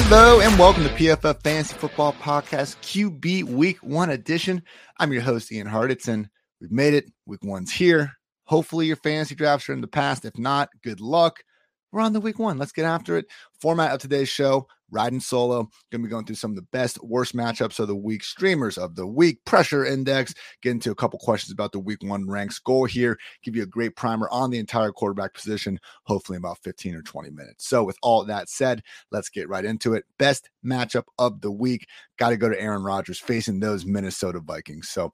Hello and welcome to PFF Fantasy Football Podcast QB Week One edition. I'm your host Ian Hartitz. We've made it. Week One's here. Hopefully your fantasy drafts are in the past. If not, good luck we're on the week one. Let's get after it. Format of today's show riding solo. Going to be going through some of the best, worst matchups of the week, streamers of the week, pressure index, get into a couple questions about the week one ranks. Goal here, give you a great primer on the entire quarterback position, hopefully in about 15 or 20 minutes. So, with all that said, let's get right into it. Best matchup of the week. Got to go to Aaron Rodgers facing those Minnesota Vikings. So,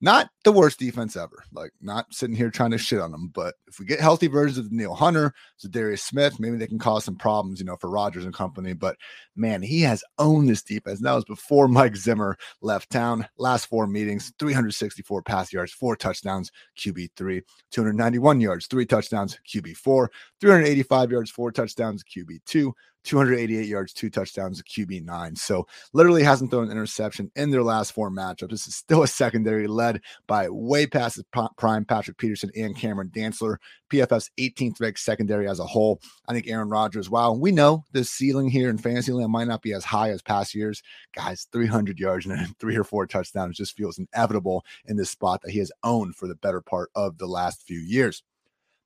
not the worst defense ever. Like not sitting here trying to shit on them, but if we get healthy versions of Danielle Hunter, Darius Smith, maybe they can cause some problems, you know, for Rodgers and company. But man, he has owned this defense. And that was before Mike Zimmer left town. Last four meetings, 364 pass yards, four touchdowns, QB three, 291 yards, three touchdowns, QB four, 385 yards, four touchdowns, QB two, 288 yards, two touchdowns, a QB nine. So literally hasn't thrown an interception in their last four matchups. This is still a secondary led by way past prime Patrick Peterson and Cameron Dantzler. PFF's 18th ranked secondary as a whole. I think Aaron Rodgers, wow, we know the ceiling here in Fantasyland might not be as high as past years. Guys, 300 yards and three or four touchdowns just feels inevitable in this spot that he has owned for the better part of the last few years.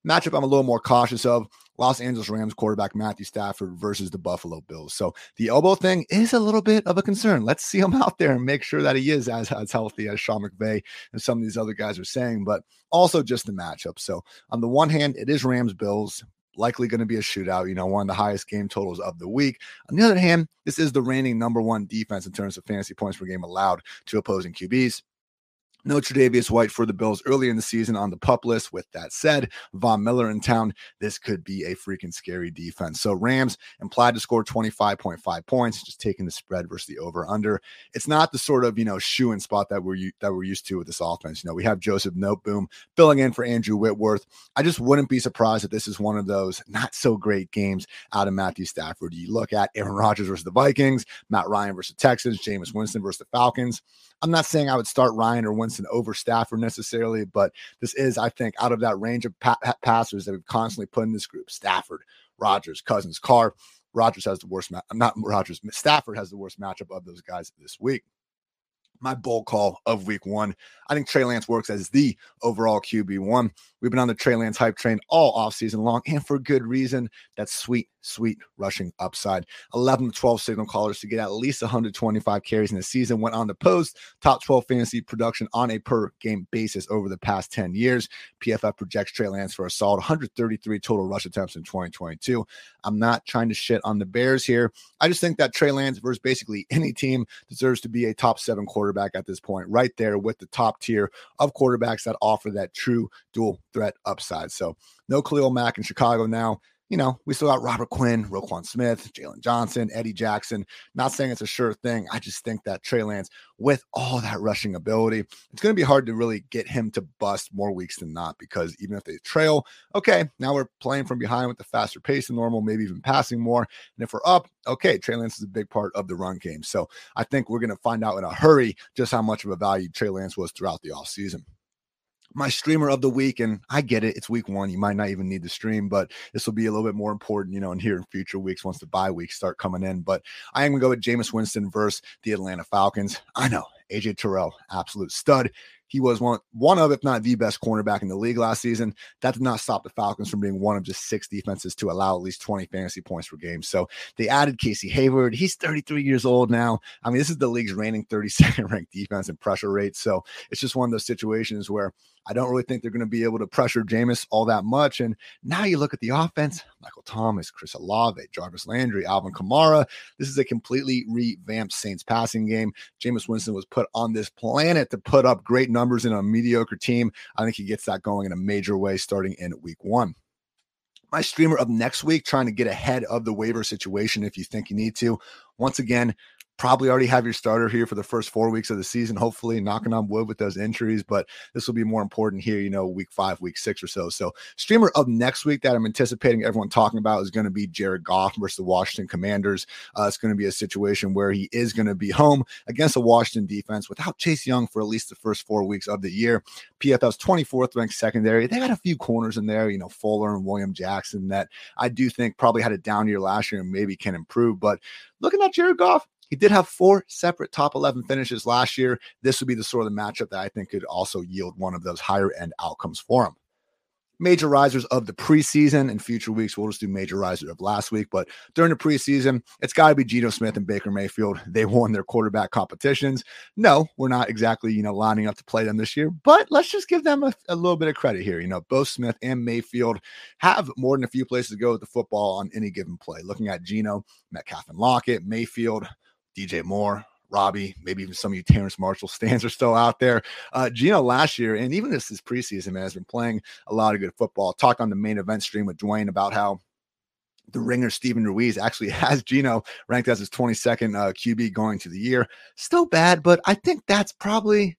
Matchup I'm a little more cautious of Los Angeles Rams quarterback Matthew Stafford versus the Buffalo Bills. So the elbow thing is a little bit of a concern. Let's see him out there and make sure that he is as, as healthy as Sean McVay and some of these other guys are saying, but also just the matchup. So on the one hand, it is Rams Bills likely going to be a shootout, you know, one of the highest game totals of the week. On the other hand, this is the reigning number one defense in terms of fantasy points per game allowed to opposing QBs. No Tre'Davious White for the Bills early in the season on the pup list. With that said, Von Miller in town, this could be a freaking scary defense. So Rams implied to score 25.5 points, just taking the spread versus the over under. It's not the sort of, you know, shoe in spot that we're that we're used to with this offense. You know, we have Joseph Noteboom filling in for Andrew Whitworth. I just wouldn't be surprised if this is one of those not so great games out of Matthew Stafford. You look at Aaron Rodgers versus the Vikings, Matt Ryan versus the Texans, Jameis Winston versus the Falcons. I'm not saying I would start Ryan or Winston over Stafford necessarily, but this is, I think, out of that range of pa- passers that we've constantly put in this group Stafford, Rodgers, Cousins, Carr. Rodgers has the worst match. Not Rodgers. Stafford has the worst matchup of those guys this week my bold call of week one. I think Trey Lance works as the overall QB1. We've been on the Trey Lance hype train all offseason long and for good reason. That's sweet, sweet rushing upside. 11 to 12 signal callers to get at least 125 carries in the season went on to post top 12 fantasy production on a per game basis over the past 10 years. PFF projects Trey Lance for a solid 133 total rush attempts in 2022. I'm not trying to shit on the Bears here. I just think that Trey Lance versus basically any team deserves to be a top seven quarterback at this point, right there with the top tier of quarterbacks that offer that true dual threat upside. So no Khalil Mack in Chicago now you know, we still got Robert Quinn, Roquan Smith, Jaylon Johnson, Eddie Jackson. Not saying it's a sure thing. I just think that Trey Lance, with all that rushing ability, it's going to be hard to really get him to bust more weeks than not because even if they trail, okay, now we're playing from behind with the faster pace than normal, maybe even passing more. And if we're up, okay, Trey Lance is a big part of the run game. So I think we're going to find out in a hurry just how much of a value Trey Lance was throughout the offseason my streamer of the week, and I get it, it's week one. You might not even need the stream, but this will be a little bit more important, you know, in here in future weeks once the bye weeks start coming in. But I am gonna go with Jameis Winston versus the Atlanta Falcons. I know AJ Terrell, absolute stud. He was one, one of, if not the best cornerback in the league last season. That did not stop the Falcons from being one of just six defenses to allow at least 20 fantasy points per game. So they added Casey Hayward. He's 33 years old now. I mean, this is the league's reigning 32nd ranked defense and pressure rate. So it's just one of those situations where I don't really think they're going to be able to pressure Jameis all that much. And now you look at the offense, Michael Thomas, Chris Olave, Jarvis Landry, Alvin Kamara. This is a completely revamped Saints passing game. Jameis Winston was put on this planet to put up great numbers in a mediocre team. I think he gets that going in a major way starting in week one my streamer of next week, trying to get ahead of the waiver situation if you think you need to. Once again, probably already have your starter here for the first four weeks of the season, hopefully knocking on wood with those injuries. But this will be more important here, you know, week five, week six or so. So, streamer of next week that I'm anticipating everyone talking about is going to be Jared Goff versus the Washington Commanders. Uh, it's going to be a situation where he is going to be home against the Washington defense without Chase Young for at least the first four weeks of the year. PFF's 24th ranked secondary. They got a few corners in there, you know, Fuller and William Jackson that I do think probably had a down year last year and maybe can improve. But looking at Jared Goff, he did have four separate top 11 finishes last year. This would be the sort of matchup that I think could also yield one of those higher end outcomes for him. Major risers of the preseason and future weeks. We'll just do major risers of last week. But during the preseason, it's got to be Geno Smith and Baker Mayfield. They won their quarterback competitions. No, we're not exactly, you know, lining up to play them this year, but let's just give them a, a little bit of credit here. You know, both Smith and Mayfield have more than a few places to go with the football on any given play. Looking at Geno, Metcalf and Lockett, Mayfield, DJ Moore, Robbie, maybe even some of you Terrace Marshall stands are still out there. Uh, Geno last year, and even this is preseason, man, has been playing a lot of good football. Talk on the main event stream with Dwain about how the ringer Steven Ruiz actually has Geno ranked as his 22nd uh, QB going to the year. Still bad, but I think that's probably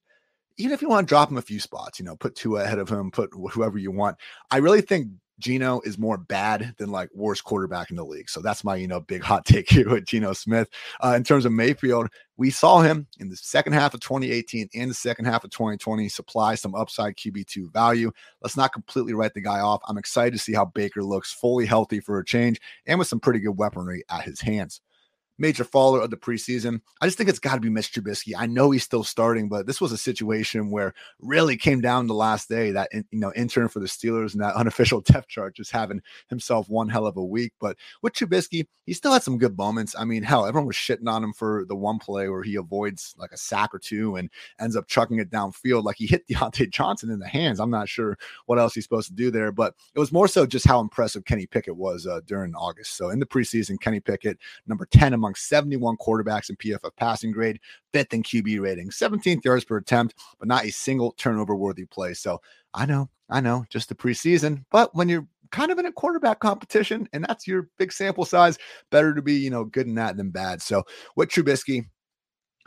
even if you want to drop him a few spots, you know, put two ahead of him, put whoever you want. I really think Geno is more bad than like worst quarterback in the league. So that's my, you know, big hot take here with Geno Smith. Uh, in terms of Mayfield, we saw him in the second half of 2018 and the second half of 2020 supply some upside QB2 value. Let's not completely write the guy off. I'm excited to see how Baker looks fully healthy for a change and with some pretty good weaponry at his hands major faller of the preseason. I just think it's got to be Mitch Trubisky. I know he's still starting, but this was a situation where really came down the last day that you know intern for the Steelers and that unofficial depth chart just having himself one hell of a week. But with Trubisky, he still had some good moments. I mean, hell, everyone was shitting on him for the one play where he avoids like a sack or two and ends up chucking it downfield. Like he hit Diontae Johnson in the hands. I'm not sure what else he's supposed to do there, but it was more so just how impressive Kenny Pickett was uh, during August. So in the preseason, Kenny Pickett, number 10 among 71 quarterbacks in PFF passing grade, fifth in QB rating, 17th yards per attempt, but not a single turnover worthy play. So I know, I know, just the preseason, but when you're kind of in a quarterback competition and that's your big sample size, better to be, you know, good in that than bad. So with Trubisky,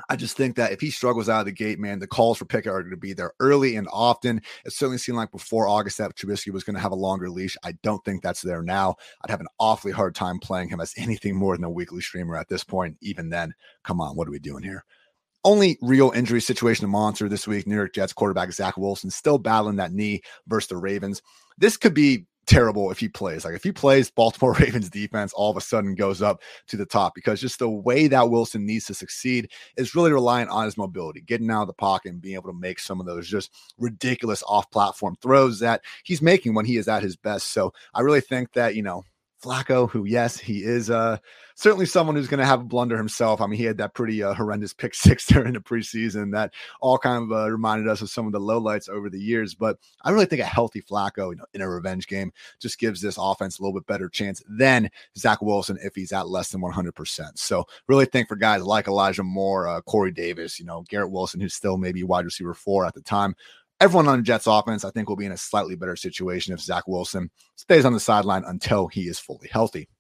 I just think that if he struggles out of the gate, man, the calls for Pickett are going to be there early and often. It certainly seemed like before August that Trubisky was going to have a longer leash. I don't think that's there now. I'd have an awfully hard time playing him as anything more than a weekly streamer at this point. Even then, come on, what are we doing here? Only real injury situation to monitor this week. New York Jets quarterback Zach Wilson still battling that knee versus the Ravens. This could be terrible if he plays. Like if he plays, Baltimore Ravens defense all of a sudden goes up to the top because just the way that Wilson needs to succeed is really reliant on his mobility, getting out of the pocket and being able to make some of those just ridiculous off platform throws that he's making when he is at his best. So I really think that, you know, Flacco, who, yes, he is uh, certainly someone who's going to have a blunder himself. I mean, he had that pretty uh, horrendous pick six during the preseason that all kind of uh, reminded us of some of the lowlights over the years. But I really think a healthy Flacco you know, in a revenge game just gives this offense a little bit better chance than Zach Wilson if he's at less than 100%. So, really think for guys like Elijah Moore, uh, Corey Davis, you know, Garrett Wilson, who's still maybe wide receiver four at the time, everyone on the Jets offense, I think, will be in a slightly better situation if Zach Wilson stays on the sideline until he is fully healthy.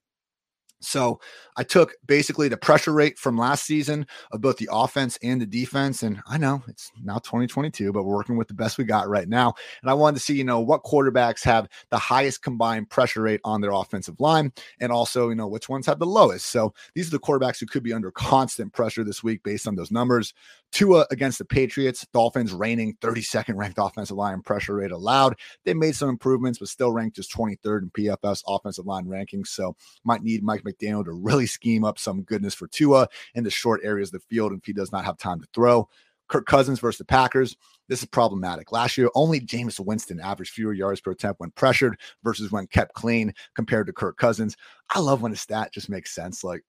So I took basically the pressure rate from last season of both the offense and the defense. And I know it's now 2022, but we're working with the best we got right now. And I wanted to see, you know, what quarterbacks have the highest combined pressure rate on their offensive line and also, you know, which ones have the lowest. So these are the quarterbacks who could be under constant pressure this week based on those numbers. Tua against the Patriots, Dolphins reigning 32nd ranked offensive line pressure rate allowed. They made some improvements, but still ranked just 23rd in PFF's offensive line rankings. So might need Mike McDaniel to really scheme up some goodness for Tua in the short areas of the field if he does not have time to throw. Kirk Cousins versus the Packers. This is problematic. Last year, only Jameis Winston averaged fewer yards per attempt when pressured versus when kept clean compared to Kirk Cousins. I love when a stat just makes sense. Like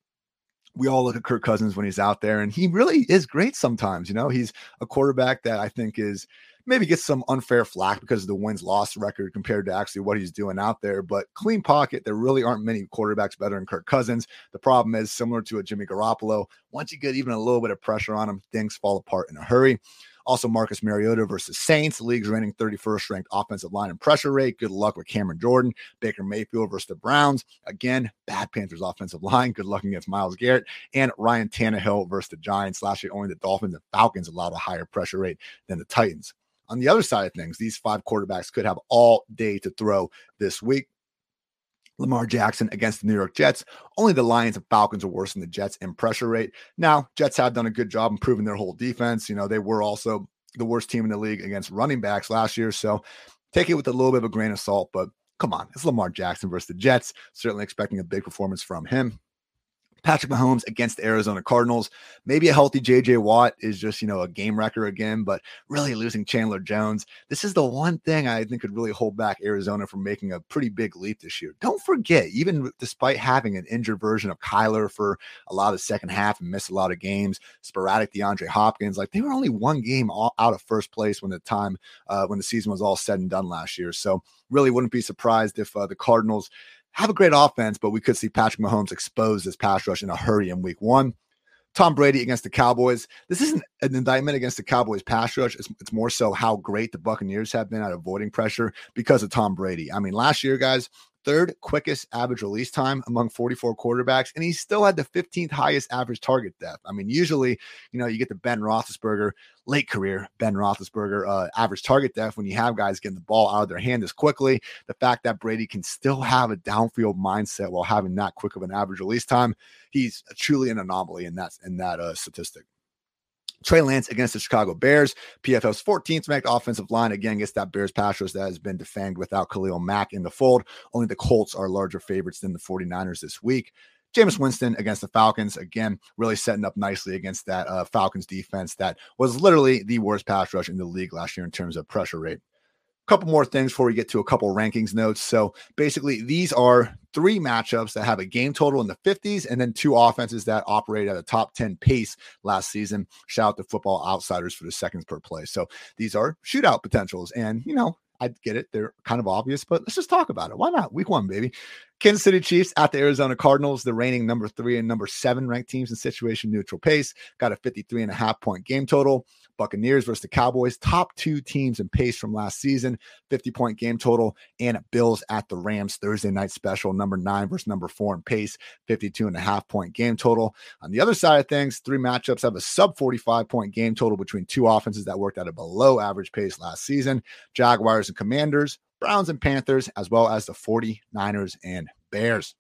we all look at Kirk Cousins when he's out there, and he really is great sometimes. You know, he's a quarterback that I think is maybe gets some unfair flack because of the wins loss record compared to actually what he's doing out there. But clean pocket, there really aren't many quarterbacks better than Kirk Cousins. The problem is similar to a Jimmy Garoppolo. Once you get even a little bit of pressure on him, things fall apart in a hurry. Also, Marcus Mariota versus Saints, league's reigning 31st ranked offensive line and pressure rate. Good luck with Cameron Jordan. Baker Mayfield versus the Browns. Again, bad Panthers offensive line. Good luck against Myles Garrett. And Ryan Tannehill versus the Giants. Last year, only the Dolphins and Falcons allowed a higher pressure rate than the Titans. On the other side of things, these five quarterbacks could have all day to throw this week. Lamar Jackson against the New York Jets. Only the Lions and Falcons are worse than the Jets in pressure rate. Now, Jets have done a good job improving their whole defense. You know, they were also the worst team in the league against running backs last year. So take it with a little bit of a grain of salt, but come on, it's Lamar Jackson versus the Jets. Certainly expecting a big performance from him. Patrick Mahomes against the Arizona Cardinals. Maybe a healthy JJ Watt is just, you know, a game wrecker again, but really losing Chandler Jones. This is the one thing I think could really hold back Arizona from making a pretty big leap this year. Don't forget, even despite having an injured version of Kyler for a lot of the second half and missed a lot of games, sporadic DeAndre Hopkins, like they were only one game out of first place when the time, uh, when the season was all said and done last year. So really wouldn't be surprised if uh, the Cardinals have a great offense, but we could see Patrick Mahomes expose this pass rush in a hurry in week one. Tom Brady against the Cowboys. This isn't an indictment against the Cowboys pass rush. It's, it's, more so how great the Buccaneers have been at avoiding pressure because of Tom Brady. I mean, last year, guys, third quickest average release time among 44 quarterbacks, and he still had the 15th highest average target depth. I mean, usually, you know, you get the Ben Roethlisberger late career Ben Roethlisberger uh, average target depth when you have guys getting the ball out of their hand as quickly. The fact that Brady can still have a downfield mindset while having that quick of an average release time, he's truly an anomaly in that in that uh, statistic. Trey Lance against the Chicago Bears. PFF's 14th ranked offensive line again against that Bears pass rush that has been defanged without Khalil Mack in the fold. Only the Colts are larger favorites than the 49ers this week. Jameis Winston against the Falcons, again, really setting up nicely against that uh, Falcons defense that was literally the worst pass rush in the league last year in terms of pressure rate couple more things before we get to a couple rankings notes. So basically, these are three matchups that have a game total in the 50s and then two offenses that operated at a top 10 pace last season. Shout out to Football Outsiders for the seconds per play. So these are shootout potentials. And, you know, I get it. They're kind of obvious, but let's just talk about it. Why not? Week one, baby. Kansas City Chiefs at the Arizona Cardinals, the reigning number three and number seven ranked teams in situation neutral pace, got a 53 and a half point game total. Buccaneers versus the Cowboys, top two teams in pace from last season, 50 point game total, and Bills at the Rams Thursday night special, number nine versus number four in pace, 52 and a half point game total. On the other side of things, three matchups have a sub 45 point game total between two offenses that worked at a below average pace last season Jaguars and Commanders, Browns and Panthers, as well as the 49ers and Bears.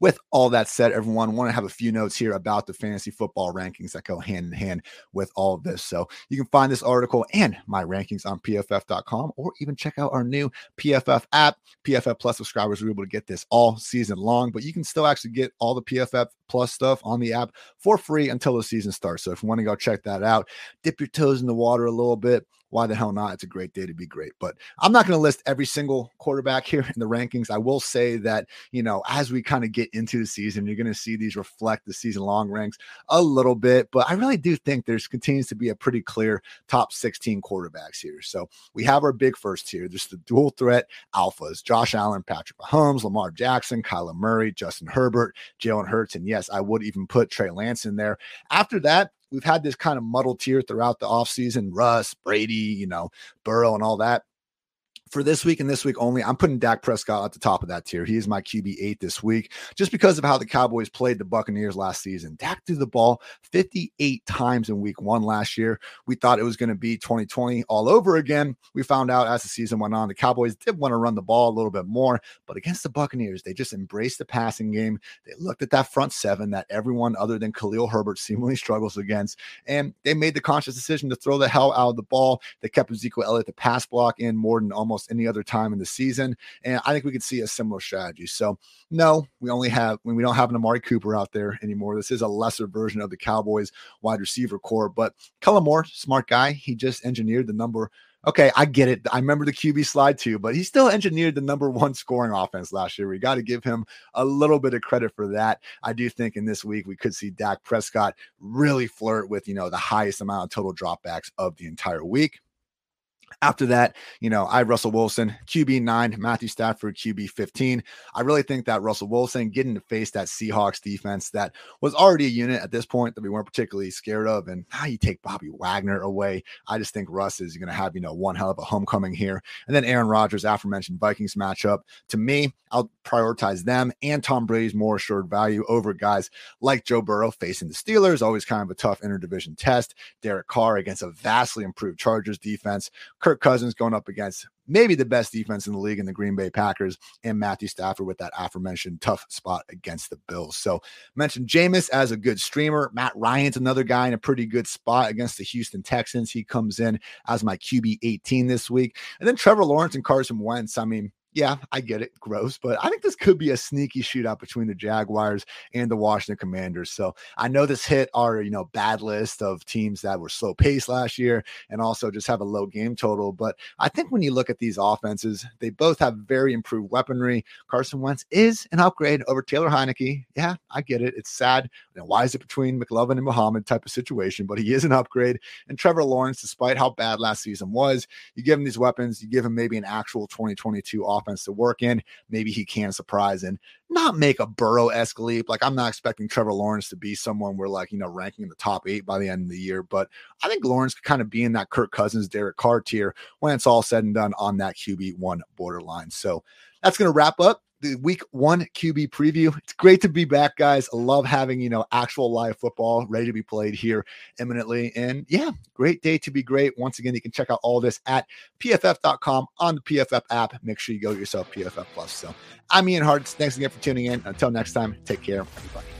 With all that said, everyone, want to have a few notes here about the fantasy football rankings that go hand in hand with all of this. So you can find this article and my rankings on pff.com or even check out our new PFF app. PFF Plus subscribers are able to get this all season long, but you can still actually get all the PFF Plus stuff on the app for free until the season starts. So if you want to go check that out, dip your toes in the water a little bit why the hell not? It's a great day to be great. But I'm not going to list every single quarterback here in the rankings. I will say that, you know, as we kind of get into the season, you're going to see these reflect the season long ranks a little bit. But I really do think there's continues to be a pretty clear top 16 quarterbacks here. So we have our big first tier. There's the dual threat alphas Josh Allen, Patrick Mahomes, Lamar Jackson, Kyler Murray, Justin Herbert, Jalen Hurts. And yes, I would even put Trey Lance in there. After that, we've had this kind of muddled tier throughout the offseason Russ, Brady, you know, Burrow, and all that for this week and this week only, I'm putting Dak Prescott at the top of that tier. He is my QB eight this week, just because of how the Cowboys played the Buccaneers last season. Dak threw the ball 58 times in week one last year. We thought it was going to be 2020 all over again. We found out as the season went on, the Cowboys did want to run the ball a little bit more, but against the Buccaneers, they just embraced the passing game. They looked at that front seven that everyone other than Khalil Herbert seemingly struggles against, and they made the conscious decision to throw the hell out of the ball. They kept Ezekiel Elliott the pass block in more than almost almost any other time in the season. And I think we could see a similar strategy. So, no, we only have when we don't have an Amari Cooper out there anymore. This is a lesser version of the Cowboys wide receiver corps. But Kellen Moore, smart guy, he just engineered the number. Okay, I get it. I remember the QB slide too, but he still engineered the number one scoring offense last year. We got to give him a little bit of credit for that. I do think in this week we could see Dak Prescott really flirt with, you know, the highest amount of total dropbacks of the entire week. After that, you know, I Russell Wilson, QB nine, Matthew Stafford, QB 15. I really think that Russell Wilson getting to face that Seahawks defense that was already a unit at this point that we weren't particularly scared of. And now you take Bobby Wagner away. I just think Russ is going to have, you know, one hell of a homecoming here. And then Aaron Rodgers, aforementioned Vikings matchup. To me, I'll prioritize them and Tom Brady's more assured value over guys like Joe Burrow facing the Steelers, always kind of a tough interdivision test. Derek Carr against a vastly improved Chargers defense. Kirk Cousins going up against maybe the best defense in the league in the Green Bay Packers, and Matthew Stafford with that aforementioned tough spot against the Bills. So mentioned Jameis as a good streamer. Matt Ryan's another guy in a pretty good spot against the Houston Texans. He comes in as my QB 18 this week. And then Trevor Lawrence and Carson Wentz. I mean, yeah, I get it, gross, but I think this could be a sneaky shootout between the Jaguars and the Washington Commanders. So I know this hit our, you know, bad list of teams that were slow paced last year and also just have a low game total. But I think when you look at these offenses, they both have very improved weaponry. Carson Wentz is an upgrade over Taylor Heinicke. Yeah, I get it. It's sad. Now, why is it between McLaurin and Muhammad type of situation? But he is an upgrade. And Trevor Lawrence, despite how bad last season was, you give him these weapons, you give him maybe an actual 2022 offense offense to work in. Maybe he can surprise and not make a Burrow esque leap. Like I'm not expecting Trevor Lawrence to be someone we're like, you know, ranking in the top eight by the end of the year. But I think Lawrence could kind of be in that Kirk Cousins, Derek Carr tier when it's all said and done on that QB one borderline. So that's going to wrap up the week one QB preview. It's great to be back, guys. I love having, you know, actual live football ready to be played here imminently. And yeah, great day to be great. Once again, you can check out all this at pff.com on the PFF app. Make sure you go yourself PFF Plus. So I'm Ian Hartitz. Thanks again for tuning in. Until next time, take care, everybody.